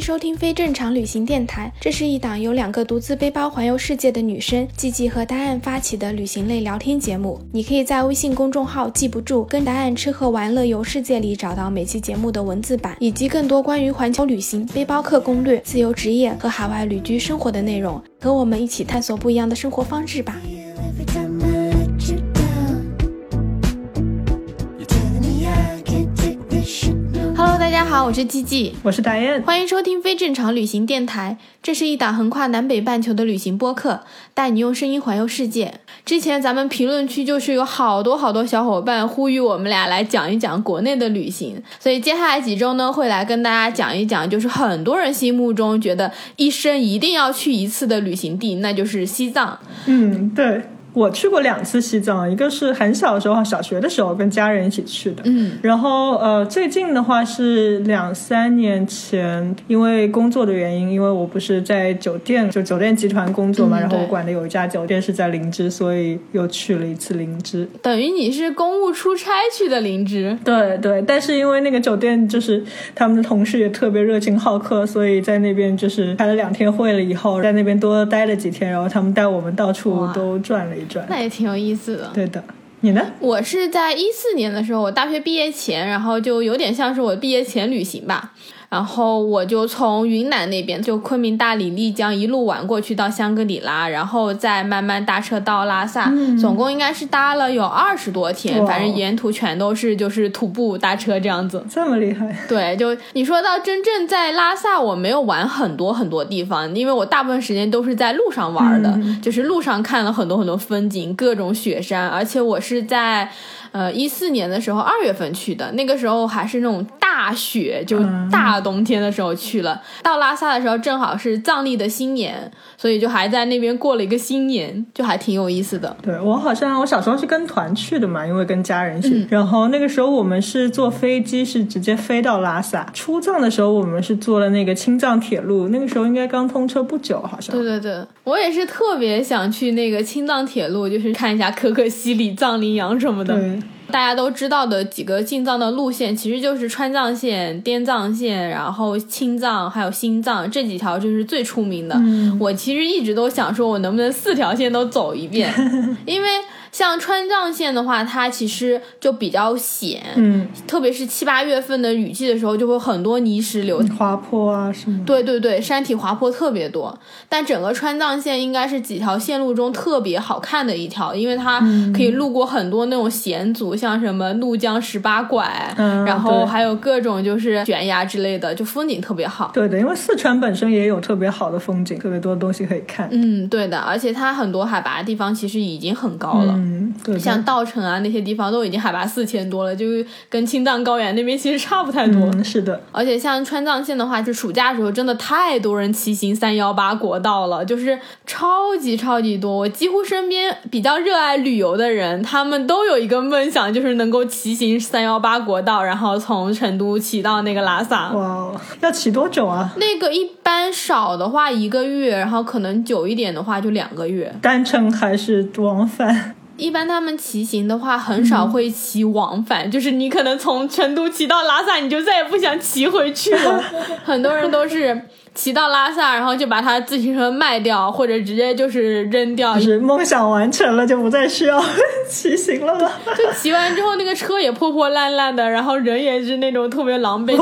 收听非正常旅行电台，这是一档由两个独自背包环游世界的女生季季和答案发起的旅行类聊天节目。你可以在微信公众号“记不住跟答案吃喝玩乐游世界”里找到每期节目的文字版，以及更多关于环球旅行、背包客攻略、自由职业和海外旅居生活的内容。和我们一起探索不一样的生活方式吧。好，我是季季。我是达燕，欢迎收听非正常旅行电台，这是一档横跨南北半球的旅行播客，带你用声音环游世界。之前咱们评论区就是有好多好多小伙伴呼吁我们俩来讲一讲国内的旅行，所以接下来几周呢会来跟大家讲一讲，就是很多人心目中觉得一生一定要去一次的旅行地，那就是西藏。嗯，对我去过两次西藏，一个是很小的时候，小学的时候跟家人一起去的，嗯，然后呃，最近的话是两三年前，因为工作的原因，因为我不是在酒店就酒店集团工作嘛，嗯然后我管的有一家酒店是在林芝，所以又去了一次林芝。等于你是公务出差去的林芝。对对，但是因为那个酒店就是他们的同事也特别热情好客，所以在那边就是开了两天会了以后，在那边多待了几天，然后他们带我们到处都转了一转。那也挺有意思的。对的，你呢？我是在一四年的时候，我大学毕业前，然后就有点像是我毕业前旅行吧。然后我就从云南那边，就昆明、大理、丽江一路玩过去到香格里拉，然后再慢慢搭车到拉萨，总共应该是搭了有二十多天，反正沿途全都是就是徒步搭车这样子。这么厉害？对，就你说到真正在拉萨，我没有玩很多很多地方，因为我大部分时间都是在路上玩的，就是路上看了很多很多风景，各种雪山，而且我是在。呃，一四年的时候，二月份去的，那个时候还是那种大雪，就大冬天的时候去了。到拉萨的时候，正好是藏历的新年，所以就还在那边过了一个新年，就还挺有意思的。对我好像我小时候是跟团去的嘛，因为跟家人去。嗯然后那个时候我们是坐飞机，是直接飞到拉萨。出藏的时候我们是坐了那个青藏铁路，那个时候应该刚通车不久，好像。对对对，我也是特别想去那个青藏铁路，就是看一下可可西里、藏羚羊什么的。对大家都知道的几个进藏的路线，其实就是川藏线、滇藏线，然后青藏还有新藏这几条就是最出名的。我其实一直都想说，我能不能四条线都走一遍，因为像川藏线的话，它其实就比较险，嗯，特别是七八月份的雨季的时候，就会很多泥石流。滑坡啊什么的。对对对，山体滑坡特别多，但整个川藏线应该是几条线路中特别好看的一条，因为它可以路过很多那种险阻，像什么怒江十八拐，嗯然后还有各种就是悬崖之类的，就风景特别好。对的，因为四川本身也有特别好的风景，特别多的东西可以看。嗯，对的，而且它很多海拔地方其实已经很高了。嗯，对的。像稻城啊那些地方都已经海拔四千多了，就是跟青藏高原那边其实差不太多。嗯，是的，而且像川藏线的话，就暑假的时候真的太多人骑行三幺八国道了，就是超级超级多。我几乎身边比较热爱旅游的人，他们都有一个梦想，就是能够骑行三幺八国道，然后从成都骑到那个拉萨。哇哦，要骑多久啊？那个一般少的话一个月，然后可能久一点的话就两个月。单程还是往返？一般他们骑行的话，很少会骑往返，就是你可能从成都骑到拉萨，你就再也不想骑回去了。很多人都是骑到拉萨，然后就把他自行车卖掉，或者直接就是扔掉。就是梦想完成了，就不再需要骑行了吧？就骑完之后，那个车也破破烂烂的，然后人也是那种特别狼狈。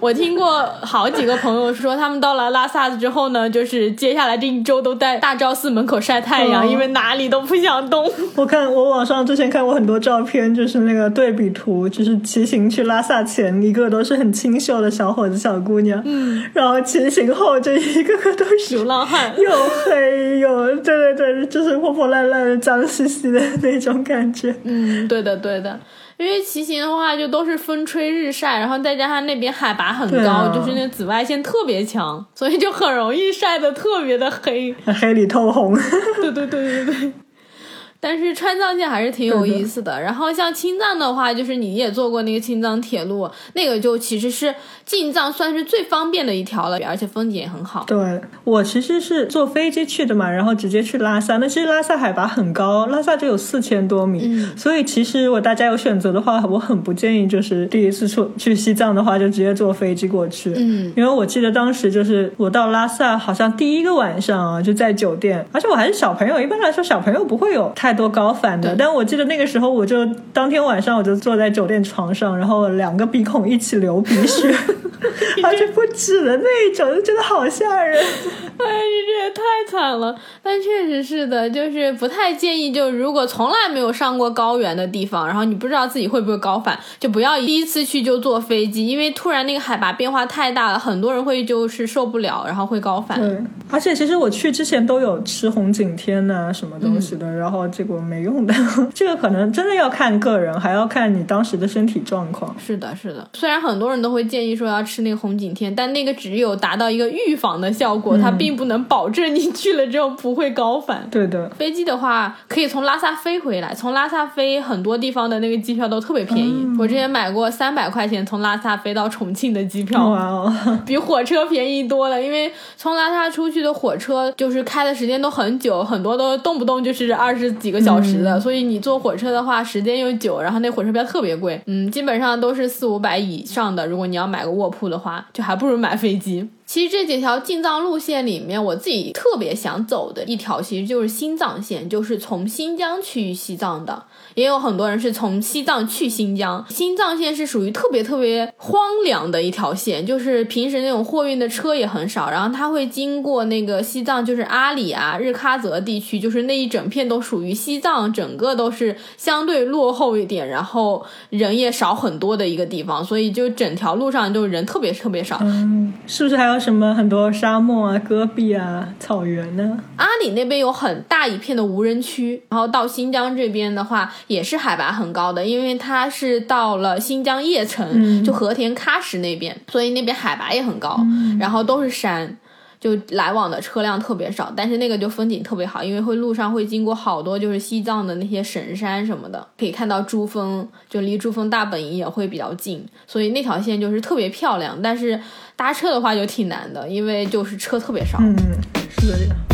我听过好几个朋友说，他们到了拉萨之后呢，就是接下来这一周都在大昭寺门口晒太阳，哦因为哪里都不想动。我看我网上之前看过很多照片，就是那个对比图，就是骑行去拉萨前，一个都是很清秀的小伙子、小姑娘，嗯，然后骑行后就一个个都是流浪汉。又黑又对对对，就是破破烂烂的、脏兮兮的那种感觉。嗯，对的，对的。因为骑行的话，就都是风吹日晒，然后再加上那边海拔很高，啊就是那紫外线特别强，所以就很容易晒得特别的黑。黑里透红，对对对对对。但是川藏线还是挺有意思的。然后像青藏的话，就是你也坐过那个青藏铁路，那个就其实是进藏算是最方便的一条了，而且风景也很好。对我其实是坐飞机去的嘛，然后直接去拉萨。那其实拉萨海拔很高，拉萨就有四千多米，所以其实如果大家有选择的话，我很不建议就是第一次出去西藏的话就直接坐飞机过去。嗯，因为我记得当时就是我到拉萨，好像第一个晚上啊就在酒店，而且我还是小朋友，一般来说小朋友不会有太多高反的。但我记得那个时候我就当天晚上我就坐在酒店床上，然后两个鼻孔一起流鼻血，而且不止的那一种，就觉得好吓人。哎，你这也太惨了。但确实是的，就是不太建议，就如果从来没有上过高原的地方，然后你不知道自己会不会高反，就不要第一次去就坐飞机，因为突然那个海拔变化太大了，很多人会就是受不了，然后会高反。对，而且其实我去之前都有吃红景天呐、什么东西的，然后没用的。这个可能真的要看个人，还要看你当时的身体状况。是的，是的。虽然很多人都会建议说要吃那个红景天，但那个只有达到一个预防的效果，它并不能保证你去了之后不会高反。对的，飞机的话，可以从拉萨飞回来，从拉萨飞很多地方的那个机票都特别便宜。我之前买过三百块钱从拉萨飞到重庆的机票，哇哦，比火车便宜多了。因为从拉萨出去的火车就是开的时间都很久，很多都动不动就是二十几个小时的，所以你坐火车的话时间又久，然后那火车票特别贵，嗯，基本上都是四五百以上的。如果你要买个卧铺的话，就还不如买飞机。其实这几条进藏路线里面，我自己特别想走的一条，其实就是新藏线，就是从新疆去西藏的。也有很多人是从西藏去新疆，新藏线是属于特别特别荒凉的一条线，就是平时那种货运的车也很少，然后它会经过那个西藏，就是阿里啊、日喀则地区，就是那一整片都属于西藏，整个都是相对落后一点，然后人也少很多的一个地方，所以就整条路上就人特别特别少。嗯，是不是还有什么很多沙漠啊、戈壁啊、草原呢？阿里那边有很大一片的无人区，然后到新疆这边的话也是海拔很高的，因为它是到了新疆叶城，就和田喀什那边，所以那边海拔也很高，然后都是山。就来往的车辆特别少，但是那个就风景特别好，因为会路上会经过好多就是西藏的那些神山什么的，可以看到珠峰，就离珠峰大本营也会比较近，所以那条线就是特别漂亮。但是搭车的话就挺难的，因为就是车特别少。嗯，是的。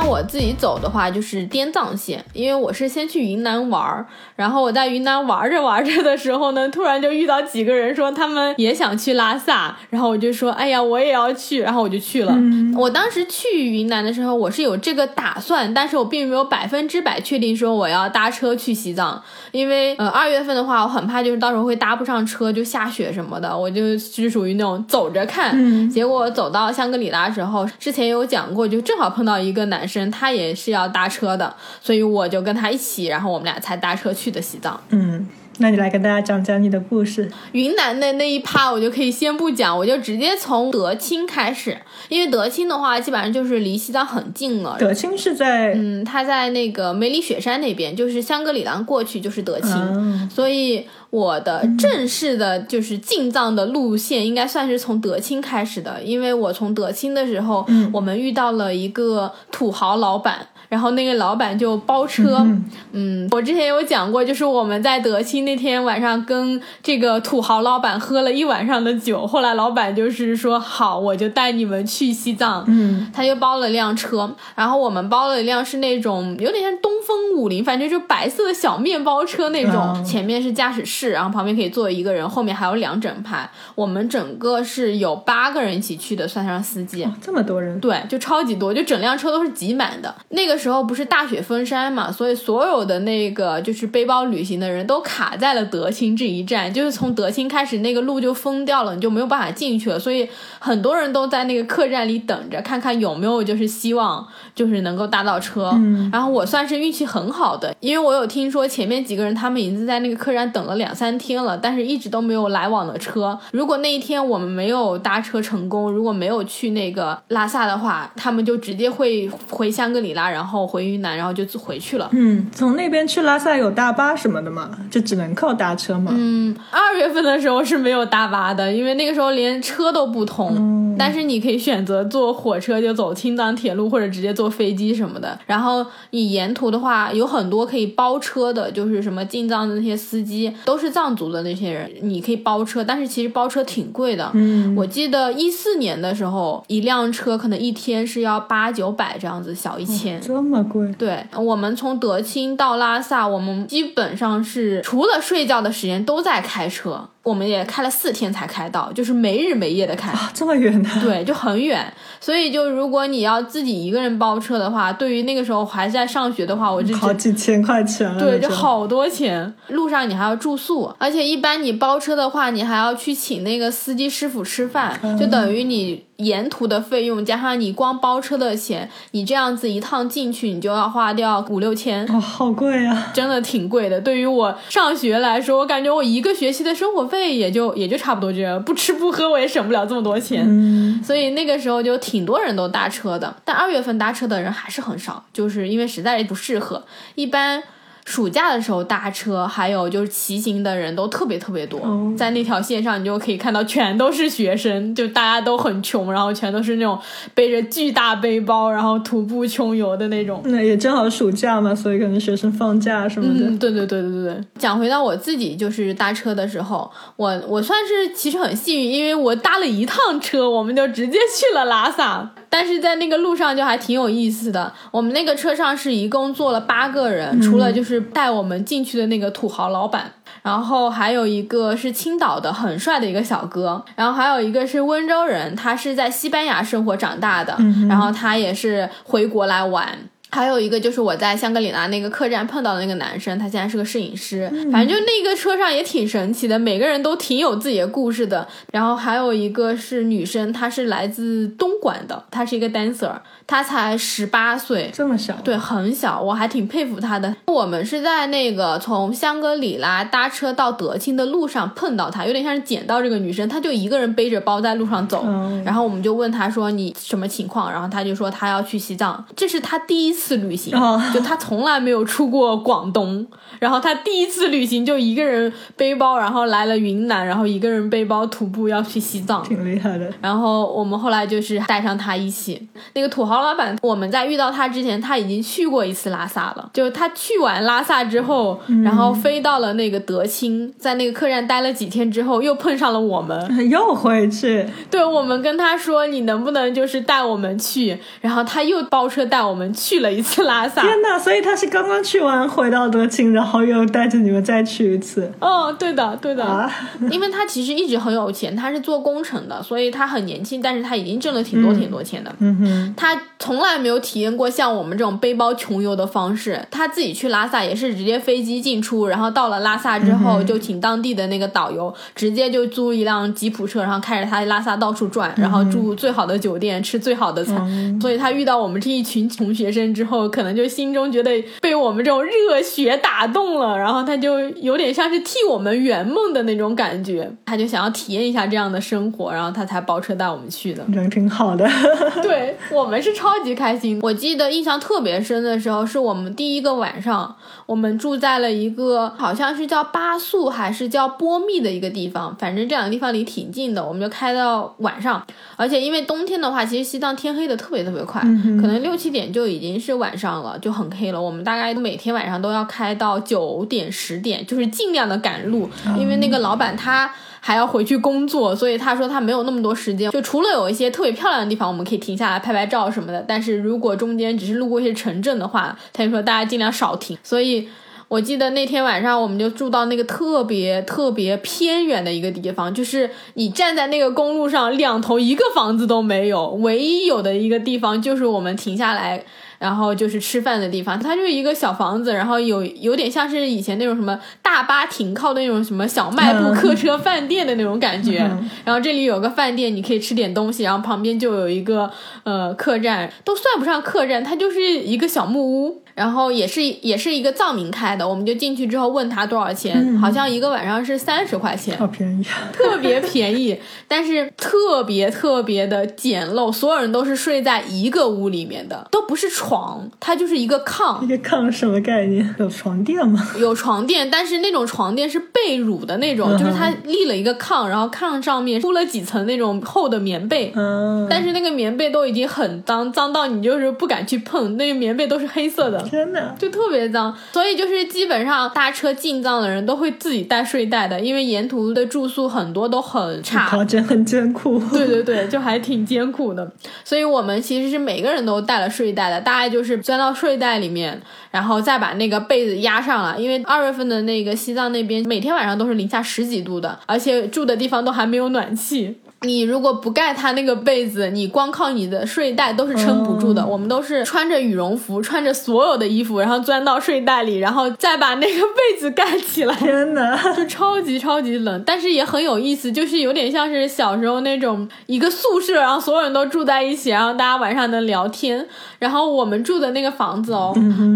像我自己走的话，就是滇藏线，因为我是先去云南玩儿，然后我在云南玩着玩着的时候呢，突然就遇到几个人说他们也想去拉萨，然后我就说，哎呀，我也要去，然后我就去了。我当时去云南的时候，我是有这个打算，但是我并没有百分之百确定说我要搭车去西藏，因为呃二月份的话，我很怕就是到时候会搭不上车，就下雪什么的，我就是属于那种走着看。结果走到香格里拉时候，之前有讲过，就正好碰到一个男生，他也是要搭车的，所以我就跟他一起，然后我们俩才搭车去的西藏。嗯，那你来跟大家讲讲你的故事。云南的那一趴我就可以先不讲，我就直接从德清开始，因为德清的话基本上就是离西藏很近了。德清是在嗯，他在那个梅里雪山那边，就是香格里拉过去就是德清，嗯所以我的正式的就是进藏的路线应该算是从德清开始的，因为我从德清的时候，我们遇到了一个土豪老板。然后那个老板就包车，嗯我之前有讲过，就是我们在德清那天晚上跟这个土豪老板喝了一晚上的酒，后来老板就是说好，我就带你们去西藏，嗯他就包了辆车，然后我们包了一辆是那种有点像东风五菱，反正就白色的小面包车那种，哦前面是驾驶室，然后旁边可以坐一个人，后面还有两整排。我们整个是有八个人一起去的，算上司机。这么多人，对，就超级多，就整辆车都是挤满的。那个时候不是大雪封山嘛，所以所有的那个就是背包旅行的人都卡在了德清这一站，就是从德清开始那个路就封掉了，你就没有办法进去了。所以很多人都在那个客栈里等着，看看有没有就是希望就是能够搭到车。然后我算是运气很好的，因为我有听说前面几个人他们已经在那个客栈等了两两三天了，但是一直都没有来往的车。如果那一天我们没有搭车成功，如果没有去那个拉萨的话，他们就直接会回香格里拉，然后回云南，然后就回去了。嗯，从那边去拉萨有大巴什么的嘛，就只能靠搭车嘛。嗯，二月份的时候是没有大巴的，因为那个时候连车都不通。但是你可以选择坐火车就走青藏铁路，或者直接坐飞机什么的。然后你沿途的话，有很多可以包车的，就是什么进藏的那些司机都是藏族的那些人，你可以包车。但是其实包车挺贵的。嗯，我记得一四年的时候，一辆车可能一天是要八九百这样子，小一千。这么贵。对我们从德清到拉萨，我们基本上是除了睡觉的时间都在开车。我们也开了四天才开到，就是没日没夜的开。啊，这么远的。对，就很远。所以就如果你要自己一个人包车的话，对于那个时候还在上学的话，我就好几千块钱了。对，就好多钱。路上你还要住宿，而且一般你包车的话，你还要去请那个司机师傅吃饭，就等于你沿途的费用加上你光包车的钱，你这样子一趟进去，你就要花掉五六千。哦，好贵啊。真的挺贵的。对于我上学来说，我感觉我一个学期的生活费也就也就差不多这样，不吃不喝我也省不了这么多钱。嗯，所以那个时候就挺多人都搭车的，但二月份搭车的人还是很少，就是因为实在不适合。一般暑假的时候搭车，还有就是骑行的人都特别特别多，哦在那条线上你就可以看到全都是学生，就大家都很穷，然后全都是那种背着巨大背包，然后徒步穷游的那种。那也正好暑假嘛，所以可能学生放假什么的。嗯，对对对对对对。讲回到我自己，就是搭车的时候，我我算是其实很幸运，因为我搭了一趟车，我们就直接去了拉萨。但是在那个路上就还挺有意思的。我们那个车上是一共坐了八个人，除了就是带我们进去的那个土豪老板。然后还有一个是青岛的很帅的一个小哥，然后还有一个是温州人，他是在西班牙生活长大的，然后他也是回国来玩。还有一个就是我在香格里拉那个客栈碰到的那个男生，他现在是个摄影师。反正就那个车上也挺神奇的，每个人都挺有自己的故事的。然后还有一个是女生，她是来自东莞的，她是一个 dancer，她才十八岁，这么小。对，很小，我还挺佩服她的。我们是在那个从香格里拉搭车到德清的路上碰到她，有点像是捡到这个女生，她就一个人背着包在路上走。嗯然后我们就问她说你什么情况，然后她就说她要去西藏，这是她第一次旅行，哦就他从来没有出过广东，然后他第一次旅行就一个人背包，然后来了云南，然后一个人背包徒步要去西藏。挺厉害的。然后我们后来就是带上他一起。那个土豪老板，我们在遇到他之前，他已经去过一次拉萨了。就他去完拉萨之后，然后飞到了那个德清，在那个客栈待了几天之后，又碰上了我们。又回去，对我们跟他说，你能不能就是带我们去？然后他又包车带我们去了一次拉萨。天哪！所以他是刚刚去完回到德清，然后又带着你们再去一次哦，对的，对的。啊？因为他其实一直很有钱，他是做工程的，所以他很年轻，但是他已经挣了挺多挺多钱的。嗯哼，他从来没有体验过像我们这种背包穷游的方式。他自己去拉萨也是直接飞机进出，然后到了拉萨之后就请当地的那个导游，直接就租一辆吉普车，然后开着他拉萨到处转，然后住最好的酒店，吃最好的餐。所以他遇到我们这一群穷学生之后，可能就心中觉得被我们这种热血打动了，然后他就有点像是替我们圆梦的那种感觉，他就想要体验一下这样的生活，然后他才包车带我们去的。人挺好的。对我们是超级开心。我记得印象特别深的时候，是我们第一个晚上，我们住在了一个好像是叫巴素还是叫波密的一个地方，反正这两个地方离挺近的。我们就开到晚上，而且因为冬天的话，其实西藏天黑的特别特别快，可能六七点就已经是晚上了，就很黑了。我们大概每天晚上都要开到九点十点，就是尽量的赶路，因为那个老板他。还要回去工作，所以他说他没有那么多时间。就除了有一些特别漂亮的地方，我们可以停下来拍拍照什么的，但是如果中间只是路过一些城镇的话，他就说大家尽量少停。所以我记得那天晚上我们就住到那个特别特别偏远的一个地方，就是你站在那个公路上，两头一个房子都没有，唯一有的一个地方就是我们停下来。然后就是吃饭的地方，它就是一个小房子，然后有有点像是以前那种什么大巴停靠的那种什么小卖部客车饭店的那种感觉。然后这里有个饭店，你可以吃点东西，然后旁边就有一个呃客栈，都算不上客栈，它就是一个小木屋。然后也是也是一个藏民开的，我们就进去之后问他多少钱，好像一个晚上是三十块钱，好便宜啊！特别便宜，但是特别特别的简陋，所有人都是睡在一个屋里面的，都不是床，它就是一个炕一，个炕什么概念？有床垫吗？有床垫，但是那种床垫是被褥的那种，嗯就是它立了一个炕，然后炕上面铺了几层那种厚的棉被。嗯，但是那个棉被都已经很脏，脏到你就是不敢去碰，那个棉被都是黑色的，天哪！就特别脏。所以就是基本上搭车进藏的人都会自己带睡袋的，因为沿途的住宿很多都很差，条件很艰苦。对对对，就还挺艰苦的。所以我们其实是每个人都带了睡袋的，大概就是钻到睡袋里面，然后再把那个被子压上了。因为二月份的那个西藏那边每天晚上都是零下十几度的，而且住的地方都还没有暖气。你如果不盖它那个被子，你光靠你的睡袋都是撑不住的。哦我们都是穿着羽绒服，穿着所有的衣服，然后钻到睡袋里，然后再把那个被子盖起来。天哪！就超级超级冷，但是也很有意思，就是有点像是小时候那种一个宿舍，然后所有人都住在一起，然后大家晚上能聊天。然后我们住的那个房子哦，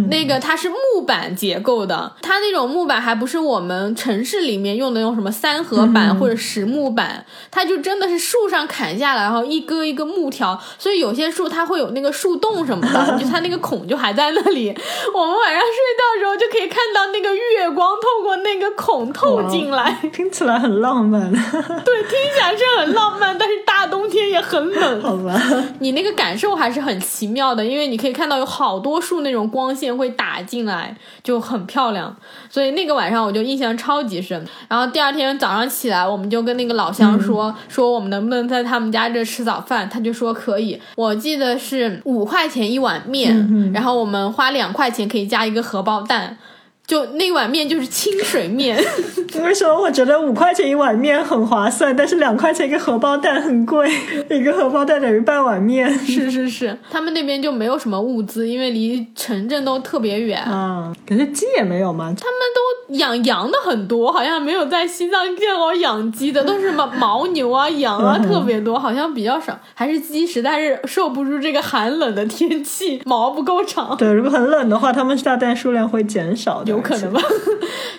那个它是木板结构的，它那种木板还不是我们城市里面用的那种什么三合板或者实木板，它就真的是树上砍下来，然后一割一个木条，所以有些树它会有那个树洞什么的，就它那个孔就还在那里。我们晚上睡觉的时候就可以看到那个月光透过那个孔透进来。听起来很浪漫，对，听起来是很浪漫，但是大冬天也很冷。好吧？你那个感受还是很奇妙的，因为你可以看到有好多树那种光线会打进来，就很漂亮。所以那个晚上我就印象超级深。然后第二天早上起来，我们就跟那个老乡说、说我们能不能在他们家这吃早饭，他就说可以。我记得是五块钱一碗面，然后我们花两块钱可以加一个荷包蛋。就那碗面就是清水面，为什么我觉得五块钱一碗面很划算，但是两块钱一个荷包蛋很贵？一个荷包蛋等于半碗面。是是是，他们那边就没有什么物资，因为离城镇都特别远。啊，可是鸡也没有吗？他们都养羊的很多，好像没有在西藏见过养鸡的，都是什么牦牛啊、羊啊嗯特别多，好像比较少。还是鸡实在是受不住这个寒冷的天气，毛不够长。对，如果很冷的话，他们下蛋数量会减少的，有可能吧，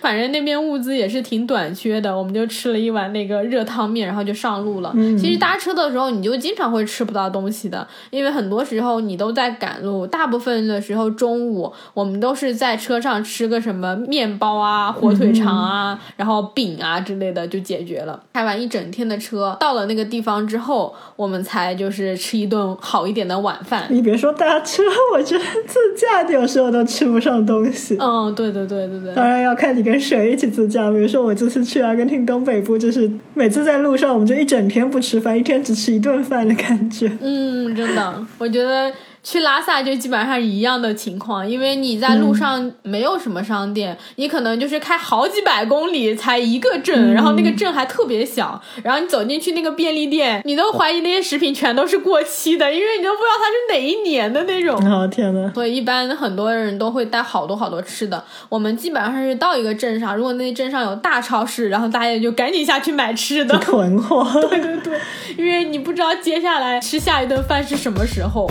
反正那边物资也是挺短缺的，我们就吃了一碗那个热汤面，然后就上路了。其实搭车的时候，你就经常会吃不到东西的，因为很多时候你都在赶路，大部分的时候中午我们都是在车上吃个什么面包啊、火腿肠啊，然后饼啊之类的就解决了。开完一整天的车，到了那个地方之后，我们才就是吃一顿好一点的晚饭。你别说搭车，我觉得自驾有时候都吃不上东西。嗯，对对对对对。当然要看你跟谁一起自驾。比如说我这次去阿根廷东北部，就是每次在路上我们就一整天不吃饭，一天只吃一顿饭的感觉。嗯，真的，我觉得去拉萨就基本上一样的情况，因为你在路上没有什么商店，你可能就是开好几百公里才一个镇，然后那个镇还特别小，然后你走进去那个便利店，你都怀疑那些食品全都是过期的，因为你都不知道它是哪一年的那种。哦天呐，所以一般很多人都会带好多好多吃的。我们基本上是到一个镇上，如果那镇上有大超市，然后大家就赶紧下去买吃的，囤货。对对对，因为你不知道接下来吃下一顿饭是什么时候。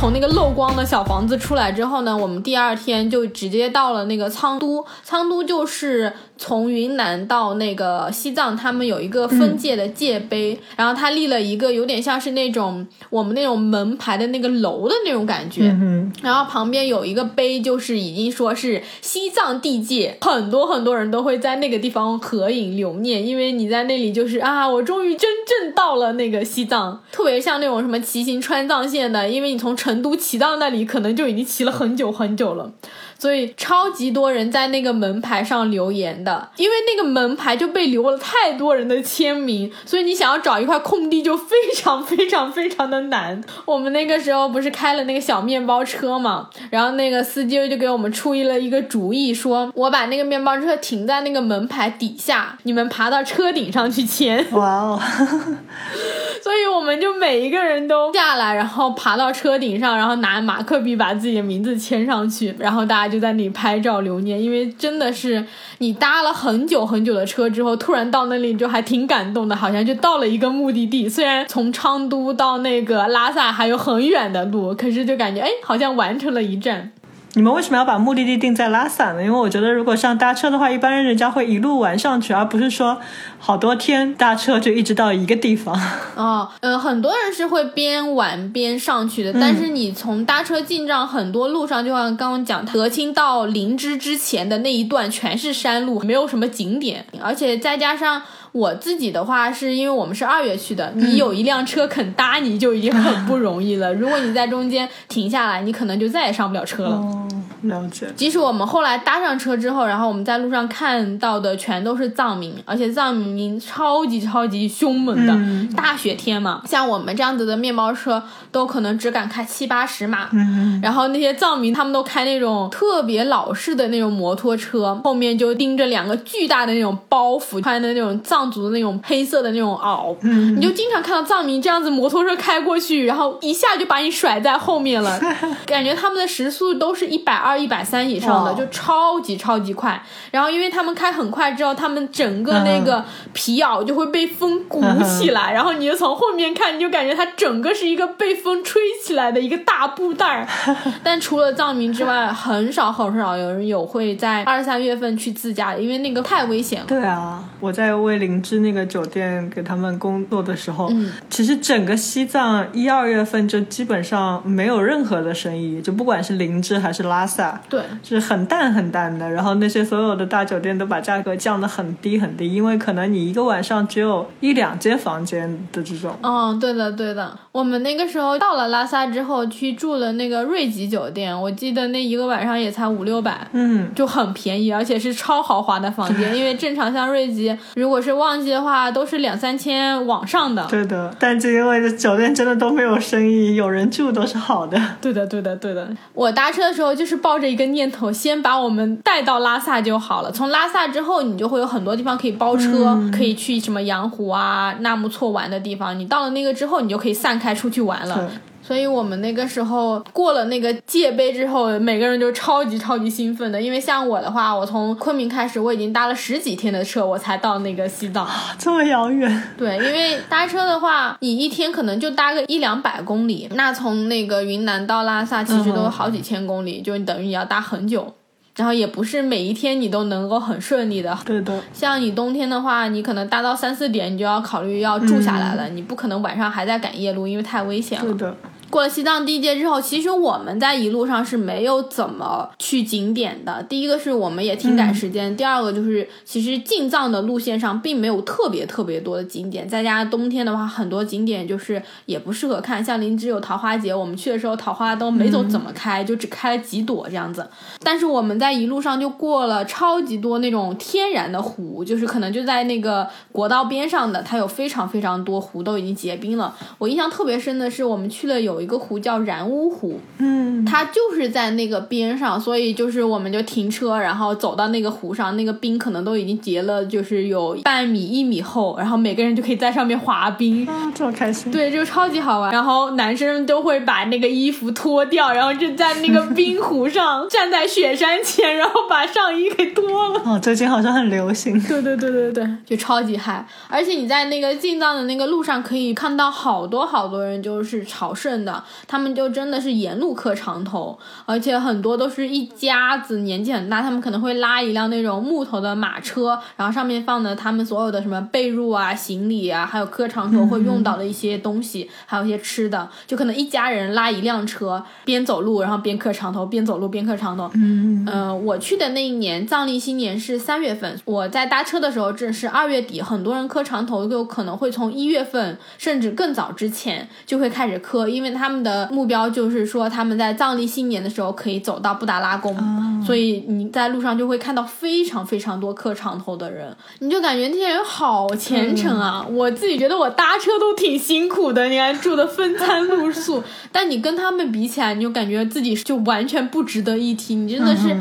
从那个漏光的小房子出来之后呢，我们第二天就直接到了那个仓都。仓都就是从云南到那个西藏，他们有一个分界的界碑，然后他立了一个有点像是那种我们那种门牌的那个楼的那种感觉。嗯然后旁边有一个碑，就是已经说是西藏地界，很多很多人都会在那个地方合影留念，因为你在那里就是啊，我终于真正到了那个西藏，特别像那种什么骑行川藏线的，因为你从成都骑到那里，可能就已经骑了很久很久了。所以超级多人在那个门牌上留言的，因为那个门牌就被留了太多人的签名，所以你想要找一块空地就非常非常非常的难。我们那个时候不是开了那个小面包车嘛，然后那个司机就给我们出了一个主意，说我把那个面包车停在那个门牌底下，你们爬到车顶上去签。哇哦，所以我们就每一个人都下来，然后爬到车顶上，然后拿马克笔把自己的名字签上去，然后大家就在那里拍照留念。因为真的是你搭了很久很久的车之后，突然到那里就还挺感动的，好像就到了一个目的地。虽然从昌都到那个拉萨还有很远的路，可是就感觉哎，好像完成了一站。你们为什么要把目的地定在拉萨呢？因为我觉得，如果像搭车的话，一般人人家会一路玩上去，而不是说好多天搭车就一直到一个地方。哦，呃，很多人是会边玩边上去的，但是你从搭车进藏，很多路上就像刚刚讲，德清到林芝之前的那一段全是山路，没有什么景点，而且再加上。我自己的话，是因为我们是二月去的，你有一辆车肯搭，你就已经很不容易了。如果你在中间停下来，你可能就再也上不了车了。哦，了解。即使我们后来搭上车之后，然后我们在路上看到的全都是藏民，而且藏民超级超级凶猛的。嗯。大雪天嘛，像我们这样子的面包车都可能只敢开七八十码，嗯，然后那些藏民他们都开那种特别老式的那种摩托车，后面就盯着两个巨大的那种包袱，穿的那种藏族的那种黑色的那种袄，嗯。你就经常看到藏民这样子摩托车开过去，然后一下就把你甩在后面了，感觉他们的时速都是一百二、一百三以上的，就超级超级快。然后因为他们开很快之后，他们整个那个皮袄就会被风鼓起来，然后你就从后面看，你就感觉它整个是一个被风吹起来的一个大布袋儿。但除了藏民之外，很少很少有人有会在二三月份去自驾的，因为那个太危险了。对啊，我在为林芝那个酒店给他们工作的时候，嗯其实整个西藏一二月份就基本上没有任何的生意，就不管是林芝还是拉萨，对，是很淡很淡的。然后那些所有的大酒店都把价格降得很低很低，因为可能你一个晚上只有一两间房间的这种。嗯，对的，对的。我们那个时候到了拉萨之后，去住了那个瑞吉酒店，我记得那一个晚上也才五六百。嗯，就很便宜，而且是超豪华的房间，因为正常像瑞吉，如果是旺季的话，都是两三千往上的。对的。但就因为这酒店真的都没有生意，有人住都是好的。对的，对的，对的。我搭车的时候就是抱着一个念头，先把我们带到拉萨就好了。从拉萨之后，你就会有很多地方可以包车，可以去什么羊湖啊、纳木错玩的地方。你到了那个之后，你就可以散开出去玩了。对。所以我们那个时候过了那个界碑之后，每个人就超级超级兴奋的。因为像我的话，我从昆明开始，我已经搭了十几天的车，我才到那个西藏。这么遥远，对，因为搭车的话，你一天可能就搭个一两百公里，那从那个云南到拉萨其实都有好几千公里，就等于你要搭很久。然后也不是每一天你都能够很顺利的，对的，像你冬天的话，你可能搭到三四点，你就要考虑要住下来了，你不可能晚上还在赶夜路，因为太危险了。对的。过了西藏第一阶之后，其实我们在一路上是没有怎么去景点的。第一个是我们也挺赶时间，第二个就是其实进藏的路线上并没有特别特别多的景点，再加上冬天的话，很多景点就是也不适合看。像林芝有桃花节，我们去的时候桃花都没走怎么开，就只开了几朵这样子。但是我们在一路上就过了超级多那种天然的湖，就是可能就在那个国道边上的，它有非常非常多湖都已经结冰了。我印象特别深的是，我们去了有一个湖叫然乌湖，嗯，它就是在那个边上，所以就是我们就停车，然后走到那个湖上，那个冰可能都已经结了，就是有半米一米厚，然后每个人就可以在上面滑冰。啊，这么开心。对，就超级好玩。然后男生都会把那个衣服脱掉，然后就在那个冰湖上站在雪山前，然后把上衣给脱了。哦，最近好像很流行。对对对对对，就超级嗨！而且你在那个进藏的那个路上，可以看到好多好多人就是朝圣的，他们就真的是沿路磕长头，而且很多都是一家子，年纪很大，他们可能会拉一辆那种木头的马车，然后上面放的他们所有的什么被褥啊、行李啊，还有磕长头会用到的一些东西，还有一些吃的，就可能一家人拉一辆车，边走路然后边磕长头，边走路边磕长头。嗯，呃，我去的那一年藏历新年是三月份，我在搭车的时候正是二月底，很多人磕长头就可能会从一月份甚至更早之前就会开始磕，因为他们的目标就是说他们在藏历新年的时候可以走到布达拉宫，所以你在路上就会看到非常非常多磕长头的人，你就感觉那些人好虔诚啊！我自己觉得我搭车都挺辛苦的，你还住的分餐露宿，但你跟他们比起来，你就感觉自己就完全不值得一提，你真的是。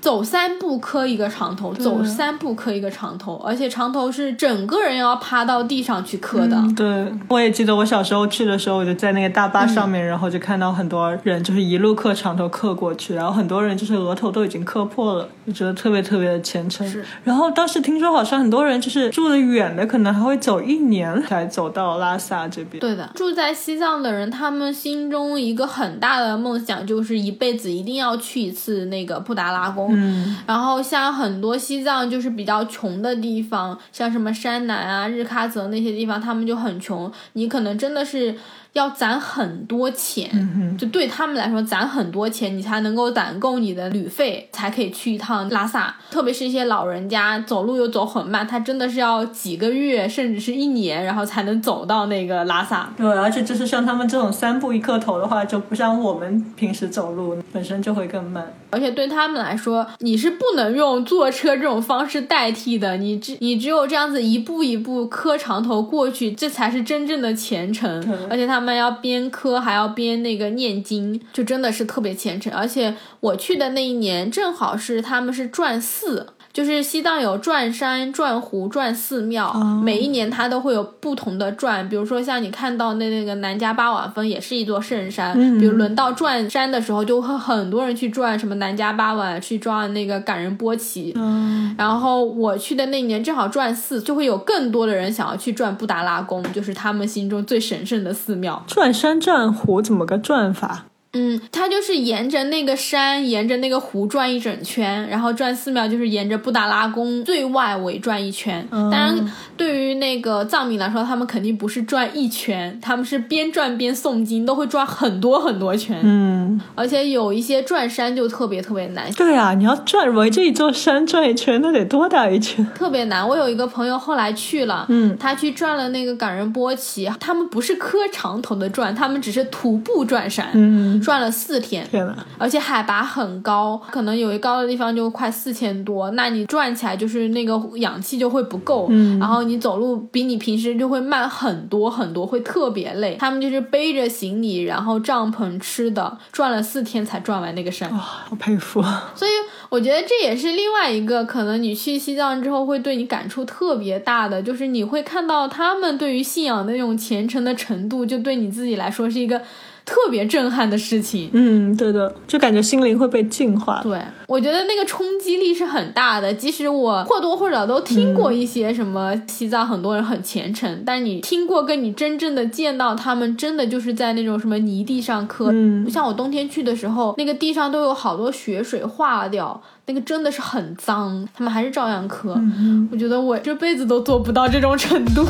走三步磕一个长头，走三步磕一个长头，而且长头是整个人要趴到地上去磕的。嗯对，我也记得我小时候去的时候，我就在那个大巴上面，然后就看到很多人就是一路磕长头磕过去，然后很多人就是额头都已经磕破了，就觉得特别特别的虔诚。是然后当时听说好像很多人就是住的远的，可能还会走一年才走到拉萨这边。对的，住在西藏的人，他们心中一个很大的梦想就是一辈子一定要去一次那个布达拉宫。嗯，然后像很多西藏就是比较穷的地方，像什么山南啊、日喀则那些地方，他们就很穷，你可能真的是。要攒很多钱，就对他们来说攒很多钱，你才能够攒够你的旅费，才可以去一趟拉萨。特别是一些老人家走路又走很慢，他真的是要几个月甚至是一年，然后才能走到那个拉萨。对，而且就是像他们这种三步一磕头的话，就不像我们平时走路本身就会更慢。而且对他们来说，你是不能用坐车这种方式代替的，你只你只有这样子一步一步磕长头过去，这才是真正的虔诚。而且他他们要边磕还要边那个念经，就真的是特别虔诚。而且我去的那一年正好是他们是转寺。就是西藏有转山、转湖、转寺庙，每一年它都会有不同的转。比如说像你看到的那个南迦巴瓦峰，也是一座圣山。比如轮到转山的时候，就会很多人去转什么南迦巴瓦，去转那个感仁波齐。嗯，然后我去的那年正好转寺，就会有更多的人想要去转布达拉宫，就是他们心中最神圣的寺庙。转山转湖怎么个转法？嗯，它就是沿着那个山，沿着那个湖转一整圈，然后转寺庙就是沿着布达拉宫最外围转一圈。当然，对于那个藏民来说，他们肯定不是转一圈，他们是边转边诵经，都会转很多很多圈。嗯，而且有一些转山就特别特别难，对啊，你要转围着一座山转一圈，那得多大一圈？特别难。我有一个朋友后来去了，嗯他去转了那个冈仁波齐，他们不是磕长头的转，他们只是徒步转山，嗯，转了四天。天哪，而且海拔很高，可能有一高的地方就快四千多，那你转起来就是那个氧气就会不够，嗯然后你走路比你平时就会慢很多很多，会特别累。他们就是背着行李，然后帐篷、吃的，转了四天才转完那个山。哇，好佩服。所以我觉得这也是另外一个可能你去西藏之后会对你感触特别大的，就是你会看到他们对于信仰的那种虔诚的程度，就对你自己来说是一个特别震撼的事情。嗯，对的，就感觉心灵会被净化。对，我觉得那个冲击力是很大的。即使我或多或少都听过一些什么西藏很多人很虔诚，但你听过跟你真正的见到他们，真的就是在那种什么泥地上磕。嗯像我冬天去的时候，那个地上都有好多雪水化掉，那个真的是很脏，他们还是照样磕。嗯我觉得我这辈子都做不到这种程度。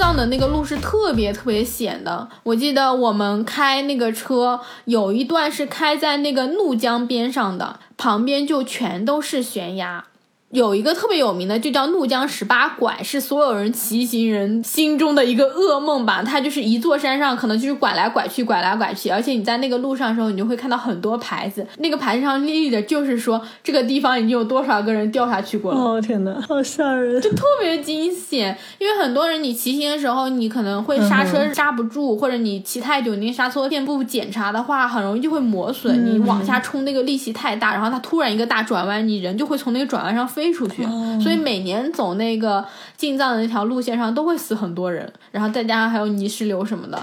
藏的那个路是特别特别险的，我记得我们开那个车有一段是开在那个怒江边上的，旁边就全都是悬崖。有一个特别有名的，就叫怒江十八拐，是所有人骑行人心中的一个噩梦吧。它就是一座山上，可能就是拐来拐去，拐来拐去，而且你在那个路上的时候，你就会看到很多牌子，那个牌子上立的就是说这个地方已经有多少个人掉下去过了。哦天哪，好吓人！就特别惊险，因为很多人你骑行的时候，你可能会刹车刹不住，或者你骑太久，你那个刹车片不检查的话，很容易就会磨损。你往下冲那个力气太大，然后它突然一个大转弯，你人就会从那个转弯上飞出去。所以每年走那个进藏的那条路线上都会死很多人，然后再加上还有泥石流什么的。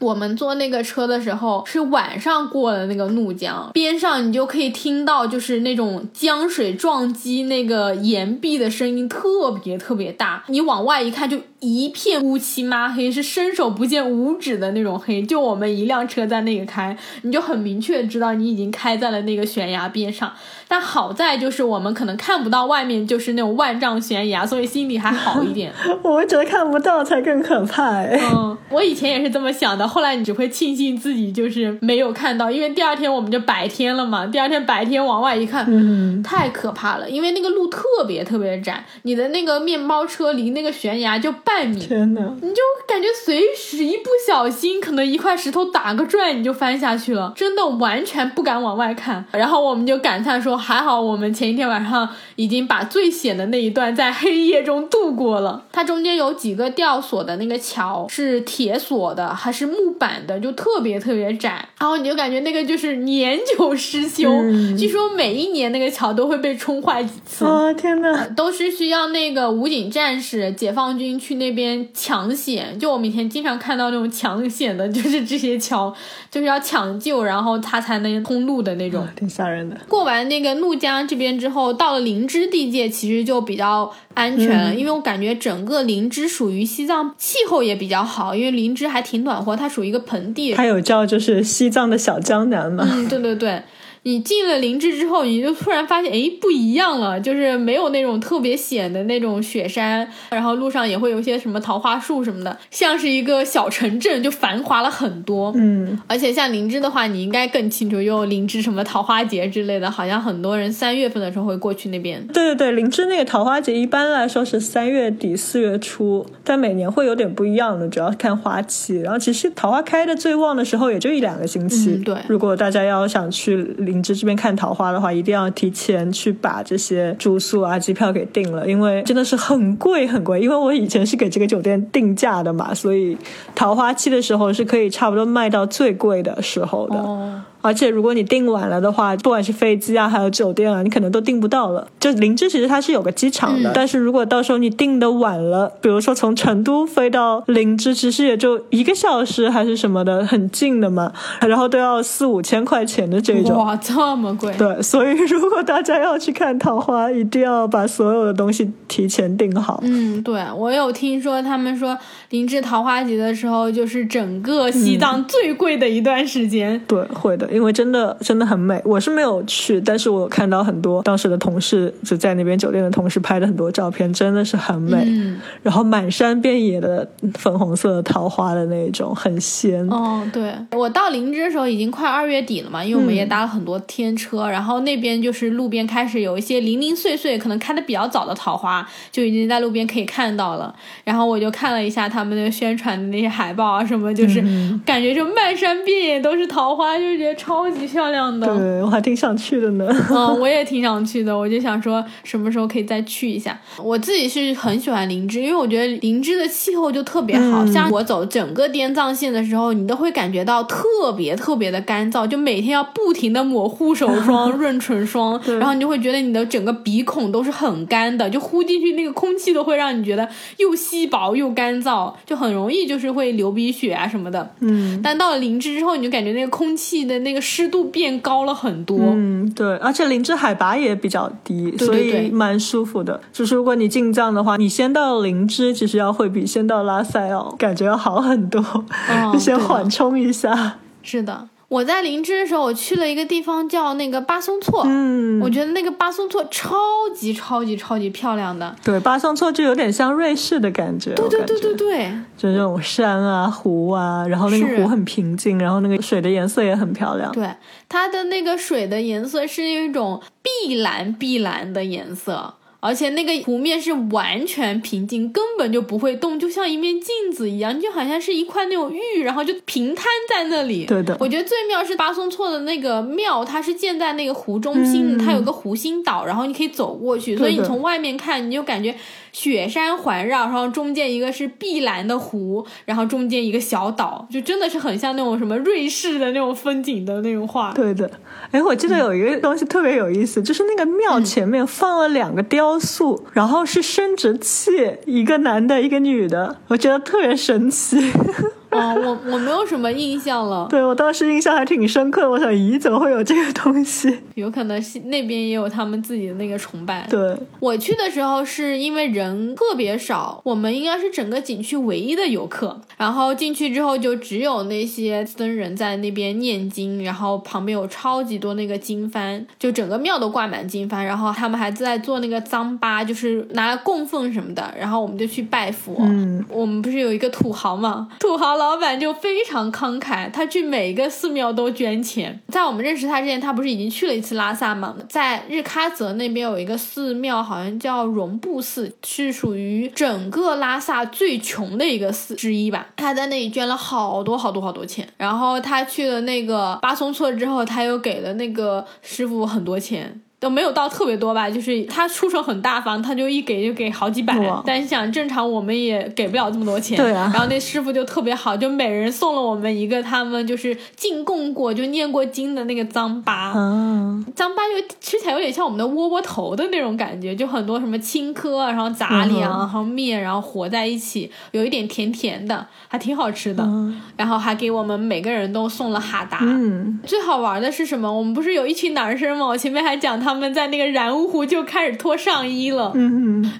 我们坐那个车的时候是晚上过的那个怒江，边上你就可以听到就是那种江水撞击那个岩壁的声音特别特别大，你往外一看就一片乌漆抹黑，是伸手不见五指的那种黑。就我们一辆车在那个开，你就很明确知道你已经开在了那个悬崖边上。但好在就是我们可能看不到外面就是那种万丈悬崖，所以心里还好一点。我们觉得看不到才更可怕哎。嗯，我以前也是这么想的，后来你只会庆幸自己就是没有看到，因为第二天我们就白天了嘛。第二天白天往外一看，嗯，太可怕了，因为那个路特别特别窄，你的那个面包车离那个悬崖就半米，天呐！你就感觉随时一不小心，可能一块石头打个转，你就翻下去了，真的完全不敢往外看。然后我们就感叹说，还好我们前一天晚上已经把最险的那一段在黑夜中度过了。它中间有几个吊索的那个桥是铁索的，还是木板的，就特别特别窄。然后你就感觉那个就是年久失修，嗯据说每一年那个桥都会被冲坏几次。啊，天哪！都是需要那个武警战士、解放军去那边抢险。就我们以前经常看到那种抢险的，就是这些桥，就是要抢救，然后它才能通路的那种。挺吓人的。过完那个怒江这边之后，到了灵芝地界，其实就比较安全了，因为我感觉整个林芝属于西藏气候也比较好，因为林芝还挺暖和，它属于一个盆地。它有叫就是西藏的小江南嘛？嗯，对对对。你进了灵芝之后，你就突然发现，哎，不一样了，就是没有那种特别险的那种雪山，然后路上也会有一些什么桃花树什么的，像是一个小城镇，就繁华了很多。嗯，而且像灵芝的话，你应该更清楚，有灵芝什么桃花节之类的，好像很多人三月份的时候会过去那边。对对对，灵芝那个桃花节一般来说是三月底四月初，但每年会有点不一样的，主要看花期。然后其实桃花开的最旺的时候也就一两个星期。嗯对如果大家要想去灵芝这边看桃花的话，一定要提前去把这些住宿啊、机票给定了，因为真的是很贵很贵。因为我以前是给这个酒店定价的嘛，所以桃花期的时候是可以差不多卖到最贵的时候的。而且如果你订晚了的话，不管是飞机啊，还有酒店啊，你可能都订不到了。就林芝其实它是有个机场的，嗯但是如果到时候你订的晚了，比如说从成都飞到林芝，其实也就一个小时还是什么的，很近的嘛，然后都要四五千块钱的这种。哇，这么贵。对，所以 如果大家要去看桃花，一定要把所有的东西提前订好。嗯，对，我有听说，他们说林芝桃花节的时候，就是整个西藏最贵的一段时间。对，会的，因为真的真的很美。我是没有去，但是我看到很多当时的同事就在那边酒店的同事拍的很多照片，真的是很美。嗯，然后满山遍野的粉红色的桃花的那种，很仙。哦，对，我到林芝的时候已经快二月底了嘛，因为我们也搭了很多天车，然后那边就是路边开始有一些零零碎碎，可能开的比较早的桃花，就已经在路边可以看到了。然后我就看了一下他们的宣传的那些海报啊什么，就是感觉就漫山遍野都是桃花，就觉得超级漂亮的。对我还挺想去的呢。嗯，我也挺想去的，我就想说什么时候可以再去一下。我自己是很喜欢林芝，因为我觉得林芝的气候就特别好，嗯像我走整个滇藏线的时候，你都会感觉到特别特别的干燥，就每天要不停的抹护手霜、润唇霜，然后你就会觉得你的整个鼻孔都是很干的，就呼进去那个空气都会让你觉得又稀薄又干燥，就很容易就是会流鼻血啊什么的。嗯但到了林芝之后，你就感觉那个空气的那个湿度变高了很多。嗯，对，而且灵芝海拔也比较低，对对所以蛮舒服的。就是如果你进藏的话，你先到灵芝，其实要会比先到拉萨要感觉要好很多，哦 就先缓冲一下。是的，我在林芝的时候，我去了一个地方叫那个巴松措，嗯，我觉得那个巴松措超级超级超级漂亮的。对，巴松措就有点像瑞士的感觉，对对对对对，就这种山啊、湖啊，然后那个湖很平静，然后那个水的颜色也很漂亮。对，它的那个水的颜色是一种碧蓝碧蓝的颜色。而且那个湖面是完全平静，根本就不会动，就像一面镜子一样，就好像是一块那种玉，然后就平摊在那里。对的我觉得最妙是巴松措的那个庙，它是建在那个湖中心，嗯它有个湖心岛，然后你可以走过去，所以你从外面看，你就感觉雪山环绕，然后中间一个是碧蓝的湖，然后中间一个小岛，就真的是很像那种什么瑞士的那种风景的那种画。对的，哎，我记得有一个东西特别有意思，就是那个庙嗯前面放了两个雕塑，然后是生殖器，一个男的，一个女的，我觉得特别神奇。哦，我我没有什么印象了，对我当时印象还挺深刻，我想，咦，怎么会有这个东西？有可能是那边也有他们自己的那个崇拜。对，我去的时候是因为人特别少，我们应该是整个景区唯一的游客。然后进去之后就只有那些僧人在那边念经，然后旁边有超级多那个经幡，就整个庙都挂满经幡。然后他们还在做那个脏巴，就是拿来供奉什么的。然后我们就去拜佛。嗯，我们不是有一个土豪嘛？土豪老板就非常慷慨，他去每一个寺庙都捐钱。在我们认识他之前，他不是已经去了一次拉萨吗？在日喀则那边有一个寺庙，好像叫绒布寺，是属于整个拉萨最穷的一个寺之一吧。他在那里捐了好多好多好多钱。然后他去了那个巴松措之后，他又给了那个师傅很多钱。都没有到特别多吧，就是他出手很大方，他就一给就给好几百。但你想，正常我们也给不了这么多钱。对啊然后那师傅就特别好，就每人送了我们一个他们就是进贡过、就念过经的那个糌粑。嗯，糌粑就吃起来有点像我们的窝窝头的那种感觉，就很多什么青稞啊，然后杂粮，嗯然后面，然后和在一起，有一点甜甜的，还挺好吃的。然后还给我们每个人都送了哈达。嗯，最好玩的是什么？我们不是有一群男生吗？我前面还讲他们在那个然乌湖就开始脱上衣了。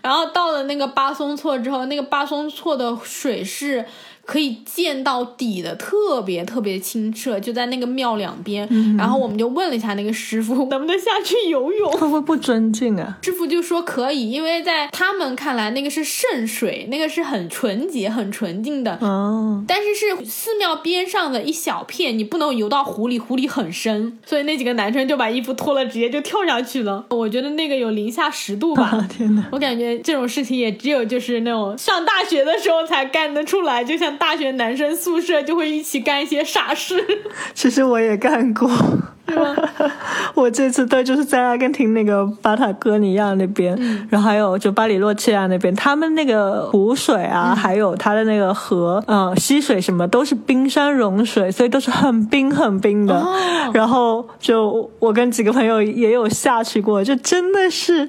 然后到了那个巴松措之后，那个巴松措的水是可以见到底的，特别特别清澈，就在那个庙两边。然后我们就问了一下那个师傅，能不能下去游泳？会不会不尊敬啊？师傅就说可以，因为在他们看来那个是圣水，那个是很纯洁、很纯净的。哦，但是是寺庙边上的一小片，你不能游到湖里，湖里很深，所以那几个男生就把衣服脱了，直接就跳下去了。我觉得那个有零下十度吧，天哪！我感觉这种事情也只有就是那种上大学的时候才干得出来，就像大学男生宿舍就会一起干一些傻事。其实我也干过。我这次对就是在阿根廷那个巴塔哥尼亚那边，然后还有就巴里洛切亚那边，他们那个湖水啊，还有它的那个河，嗯、溪水什么都是冰山融水，所以都是很冰很冰的。哦然后就我跟几个朋友也有下去过，就真的是。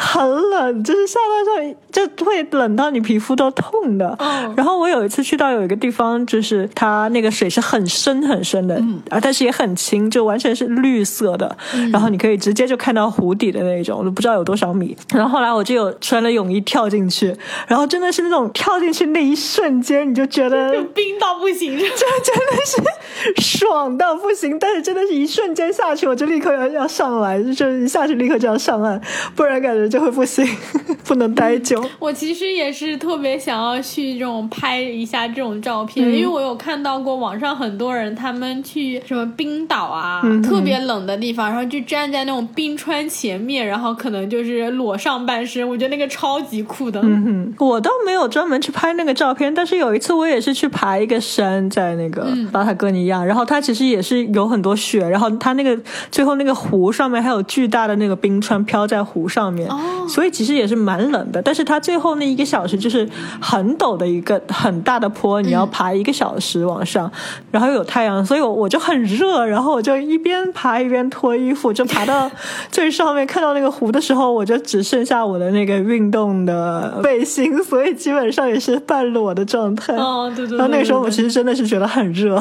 很冷，就是下到上就会冷到你皮肤都痛的。嗯然后我有一次去到有一个地方，就是它那个水是很深很深的，啊，但是也很清，就完全是绿色的。然后你可以直接就看到湖底的那种，都不知道有多少米。然后后来我就有穿了泳衣跳进去，然后真的是那种跳进去那一瞬间，你就觉得就冰到不行，这真的是爽到不行，但是真的是一瞬间下去，我就立刻要要上来，就是一下去立刻就要上岸，不然感觉就会不行，不能待久。我其实也是特别想要去这种拍一下这种照片，因为我有看到过网上很多人他们去什么冰岛啊，特别冷的地方，然后就站在那种冰川前面，然后可能就是裸上半身，我觉得那个超级酷的。嗯哼，我倒没有专门去拍那个照片，但是有一次我也是去爬一个山，在那个巴塔哥尼亚，然后它其实也是有很多雪，然后它那个最后那个湖上面还有巨大的那个冰川飘在湖上面，所以其实也是蛮冷的。但是它最后那一个小时就是很陡的一个很大的坡，你要爬一个小时往上，然后又有太阳，所以我我就很热，然后我就一边爬一边脱衣服，就爬到 最上面看到那个湖的时候，我就只剩下我的那个运动的背心，所以基本上也是半裸的状态。哦，对对对然后那个时候我其实真的是觉得很热，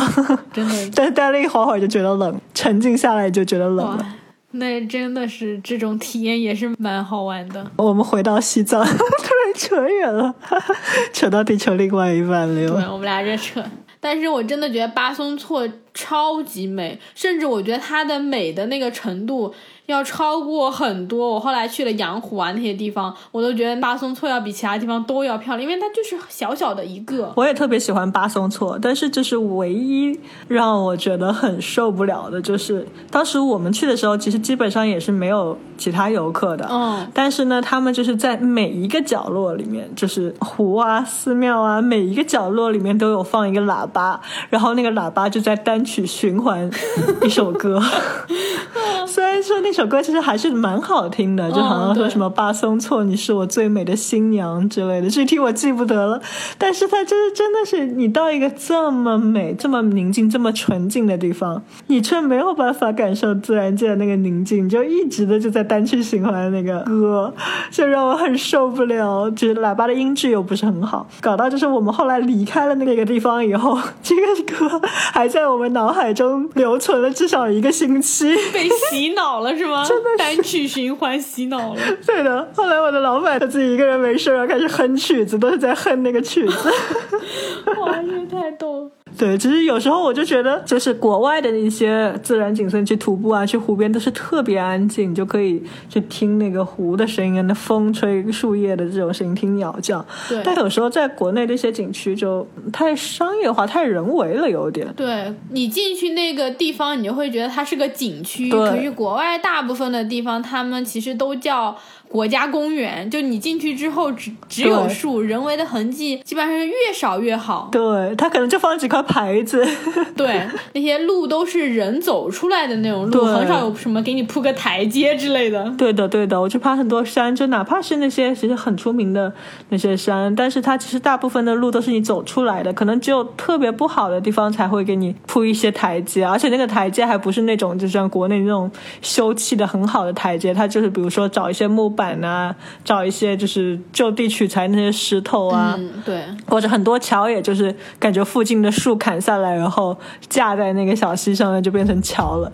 真的 但是待了一会儿会儿就觉得冷，沉静下来就觉得冷了。哇，那真的是这种体验也是蛮好玩的。我们回到西藏，突然扯远了，扯到地球另外一半了对，我们俩这扯。但是我真的觉得巴松措超级美，甚至我觉得它的美的那个程度要超过很多。我后来去了羊湖啊那些地方，我都觉得巴松措要比其他地方都要漂亮，因为它就是小小的一个。我也特别喜欢巴松措，但是就是唯一让我觉得很受不了的，就是当时我们去的时候，其实基本上也是没有其他游客的。嗯，但是呢，他们就是在每一个角落里面，就是湖啊、寺庙啊，每一个角落里面都有放一个喇叭，然后那个喇叭就在单曲循环一首歌。虽然说那首歌其实还是蛮好听的，就好像说什么“巴松措，你是我最美的新娘”之类的，具体我记不得了。但是它就是真的是，你到一个这么美、这么宁静、这么纯净的地方，你却没有办法感受自然界的那个宁静，你就一直的就在单曲循环那个歌，就让我很受不了。就是喇叭的音质又不是很好，搞到就是我们后来离开了那个地方以后，这个歌还在我们脑海中留存了至少一个星期。被洗脑了是吗？真的单曲循环洗脑了。对的，后来我的老板他自己一个人没事儿开始哼曲子，都是在哼那个曲子。哇，这太逗了。对，只是有时候我就觉得，就是国外的一些自然景色，去徒步啊，去湖边都是特别安静，你就可以去听那个湖的声音，那风吹树叶的这种声音，听鸟叫。对但有时候在国内这些景区就太商业化、太人为了，有点。对你进去那个地方，你就会觉得它是个景区。对可是国外大部分的地方，他们其实都叫国家公园。就你进去之后只，只有树，人为的痕迹基本上是越少越好。对，它可能就放几块牌子。对，那些路都是人走出来的那种路，对很少有什么给你铺个台阶之类的。对的，对的，我去爬很多山，就哪怕是那些其实很出名的那些山，但是它其实大部分的路都是你走出来的，可能只有特别不好的地方才会给你铺一些台阶，而且那个台阶还不是那种就像国内那种修砌的很好的台阶，它就是比如说找一些木板啊，找一些就是就地取材那些石头啊。嗯，对。或者很多桥，也就是感觉附近的树砍下来，然后架在那个小溪上面，就变成桥了。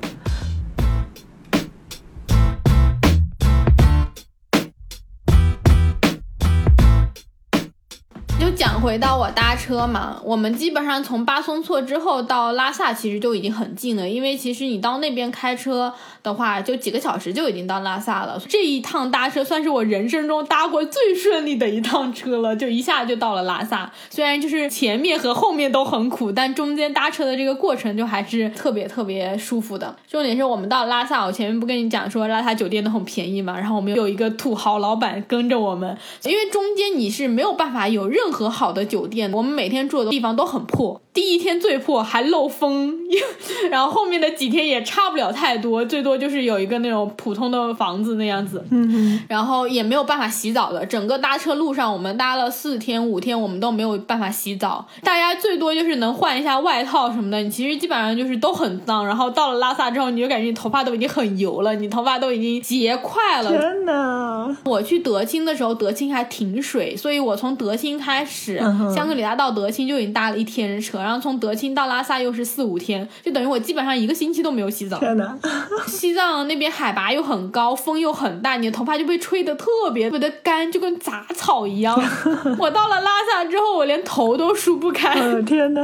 回到我搭车嘛，我们基本上从巴松措之后到拉萨其实就已经很近了，因为其实你到那边开车的话，就几个小时就已经到拉萨了。这一趟搭车算是我人生中搭过最顺利的一趟车了，就一下就到了拉萨。虽然就是前面和后面都很苦，但中间搭车的这个过程就还是特别特别舒服的。重点是我们到拉萨，我前面不跟你讲说拉萨酒店都很便宜嘛，然后我们有一个土豪老板跟着我们，因为中间你是没有办法有任何好的酒店，我们每天住的地方都很破。第一天最破，还漏风，然后后面的几天也差不了太多，最多就是有一个那种普通的房子那样子。嗯然后也没有办法洗澡的。整个搭车路上，我们搭了四天五天，我们都没有办法洗澡。大家最多就是能换一下外套什么的，你其实基本上就是都很脏。然后到了拉萨之后，你就感觉你头发都已经很油了，你头发都已经结块了。真的！我去德清的时候，德清还停水，所以我从德清开始，香格里拉到德清就已经搭了一天的车，然后从德清到拉萨又是四五天，就等于我基本上一个星期都没有洗澡。天哪！西藏那边海拔又很高，风又很大，你的头发就被吹得特别特别的干，就跟杂草一样。我到了拉萨之后，我连头都梳不开。呃，天哪！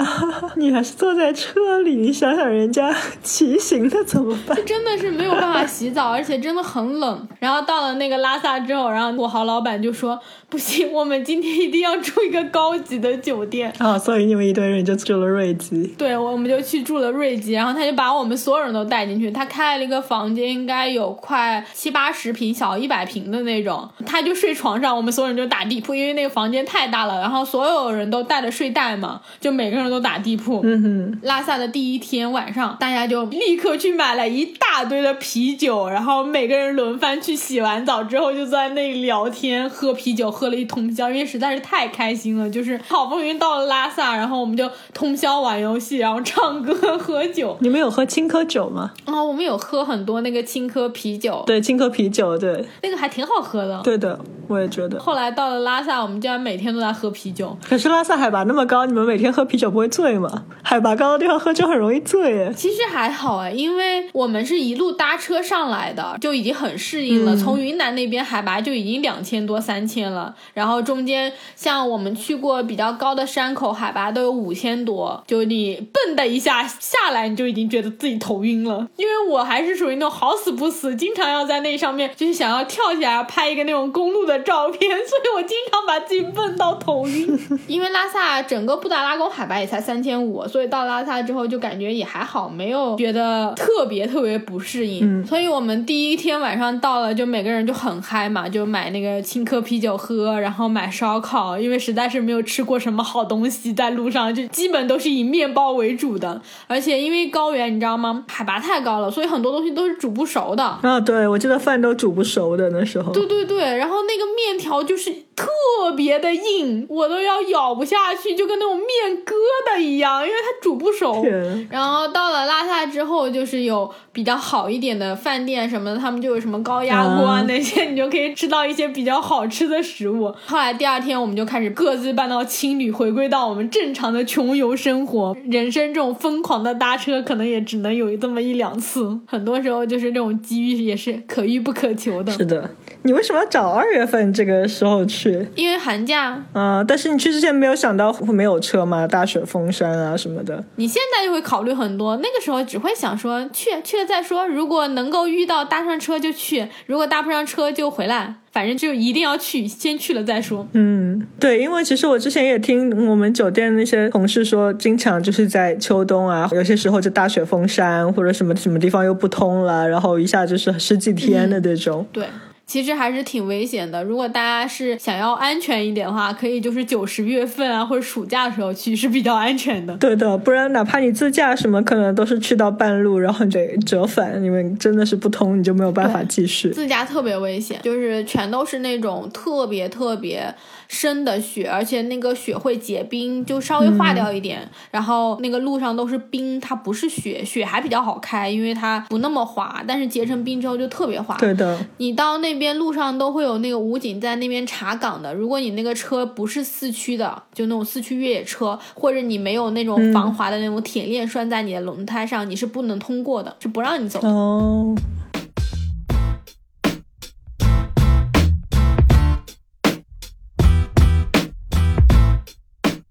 你还是坐在车里，你想想人家骑行的怎么办？真的是没有办法洗澡，而且真的很冷。然后到了那个拉萨之后，然后土豪老板就说：“不行，我们今天一定要住一个高级的酒店。”啊、所以你们一堆人就住了瑞吉。对，我们就去住了瑞吉，然后他就把我们所有人都带进去。他开了一个房间，应该有快七八十平，小一百平的那种。他就睡床上，我们所有人就打地铺，因为那个房间太大了。然后所有人都带了睡袋嘛，就每个人都打地铺。嗯哼，拉萨的第一天晚上，大家就立刻去买了一大堆的啤酒，然后每个人轮番去洗完澡之后，就在那里聊天、喝啤酒，喝了一通宵，因为实在是太开心了。就是好不容易到了拉萨，然后我们就通宵玩游戏，然后唱歌、喝酒。你们有喝青稞酒吗？然后我们有喝很多那个青稞啤酒，对，青稞啤酒，对，那个还挺好喝的。对的，我也觉得。后来到了拉萨，我们竟然每天都在喝啤酒。可是拉萨海拔那么高，你们每天喝啤酒不会醉吗？海拔高的地方喝酒很容易醉耶。其实还好哎，因为我们是一路搭车上来的，就已经很适应了。嗯从云南那边海拔就已经两千多、三千了，然后中间像我们去过比较高的山口，海拔都有五千多，就你蹦的一下下来，你就已经觉得自己头晕了。因为我还是属于那种好死不死，经常要在那上面就是想要跳起来拍一个那种公路的照片，所以我经常把自己蹦到头晕。因为拉萨整个布达拉宫海拔也才三千五，所以到拉萨之后就感觉也还好，没有觉得特别特别不适应。嗯所以我们第一天晚上到了，就每个人就很嗨嘛，就买那个青稞啤酒喝，然后买烧烤，因为实在是没有吃过什么好东西，在路上就基本都是以面包为主的，而且因为高原你知道吗，海拔太高了，所以很多东西都是煮不熟的。啊，对，我记得饭都煮不熟的那时候。对对对，然后那个面条就是特别的硬，我都要咬不下去，就跟那种面疙瘩一样，因为它煮不熟。然后到了拉萨之后，就是有比较好一点的饭店什么的，他们就有什么高压锅啊嗯那些，你就可以吃到一些比较好吃的食物。后来第二天我们就开始各自搬到青旅，回归到我们正常的穷游生活。人生这种疯狂的搭车，可能也只能有这么一两次，很多时候就是这种机遇也是可遇不可求的。是的，你为什么要找二月份这个时候去去？因为寒假，啊、但是你去之前没有想到会没有车吗？大雪封山啊什么的。你现在就会考虑很多，那个时候只会想说去去了再说，如果能够遇到搭上车就去，如果搭不上车就回来，反正就一定要去，先去了再说。嗯，对，因为其实我之前也听我们酒店那些同事说，经常就是在秋冬啊，有些时候就大雪封山，或者什么什么地方又不通了，然后一下就是十几天的那种。对。其实还是挺危险的。如果大家是想要安全一点的话，可以就是九十月份啊，或者暑假的时候去是比较安全的。对的，不然哪怕你自驾什么，可能都是去到半路，然后你得折返，因为真的是不通，你就没有办法继续。自驾特别危险，就是全都是那种特别特别深的雪，而且那个雪会结冰，就稍微化掉一点，然后那个路上都是冰，它不是雪，雪还比较好开，因为它不那么滑，但是结成冰之后就特别滑。对的，你到那边路上都会有那个武警在那边查岗的。如果你那个车不是四驱的，就那种四驱越野车，或者你没有那种防滑的那种铁链拴在你的轮胎上，你是不能通过的，是不让你走的。哦，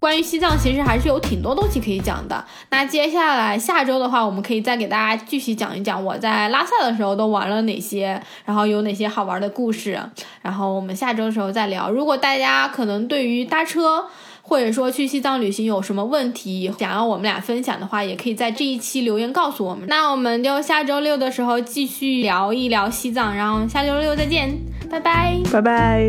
关于西藏，其实还是有挺多东西可以讲的。那接下来下周的话，我们可以再给大家继续讲一讲我在拉萨的时候都玩了哪些，然后有哪些好玩的故事。然后我们下周的时候再聊。如果大家可能对于搭车或者说去西藏旅行有什么问题，想要我们俩分享的话，也可以在这一期留言告诉我们。那我们就下周六的时候继续聊一聊西藏，然后下周六再见，拜拜。拜拜。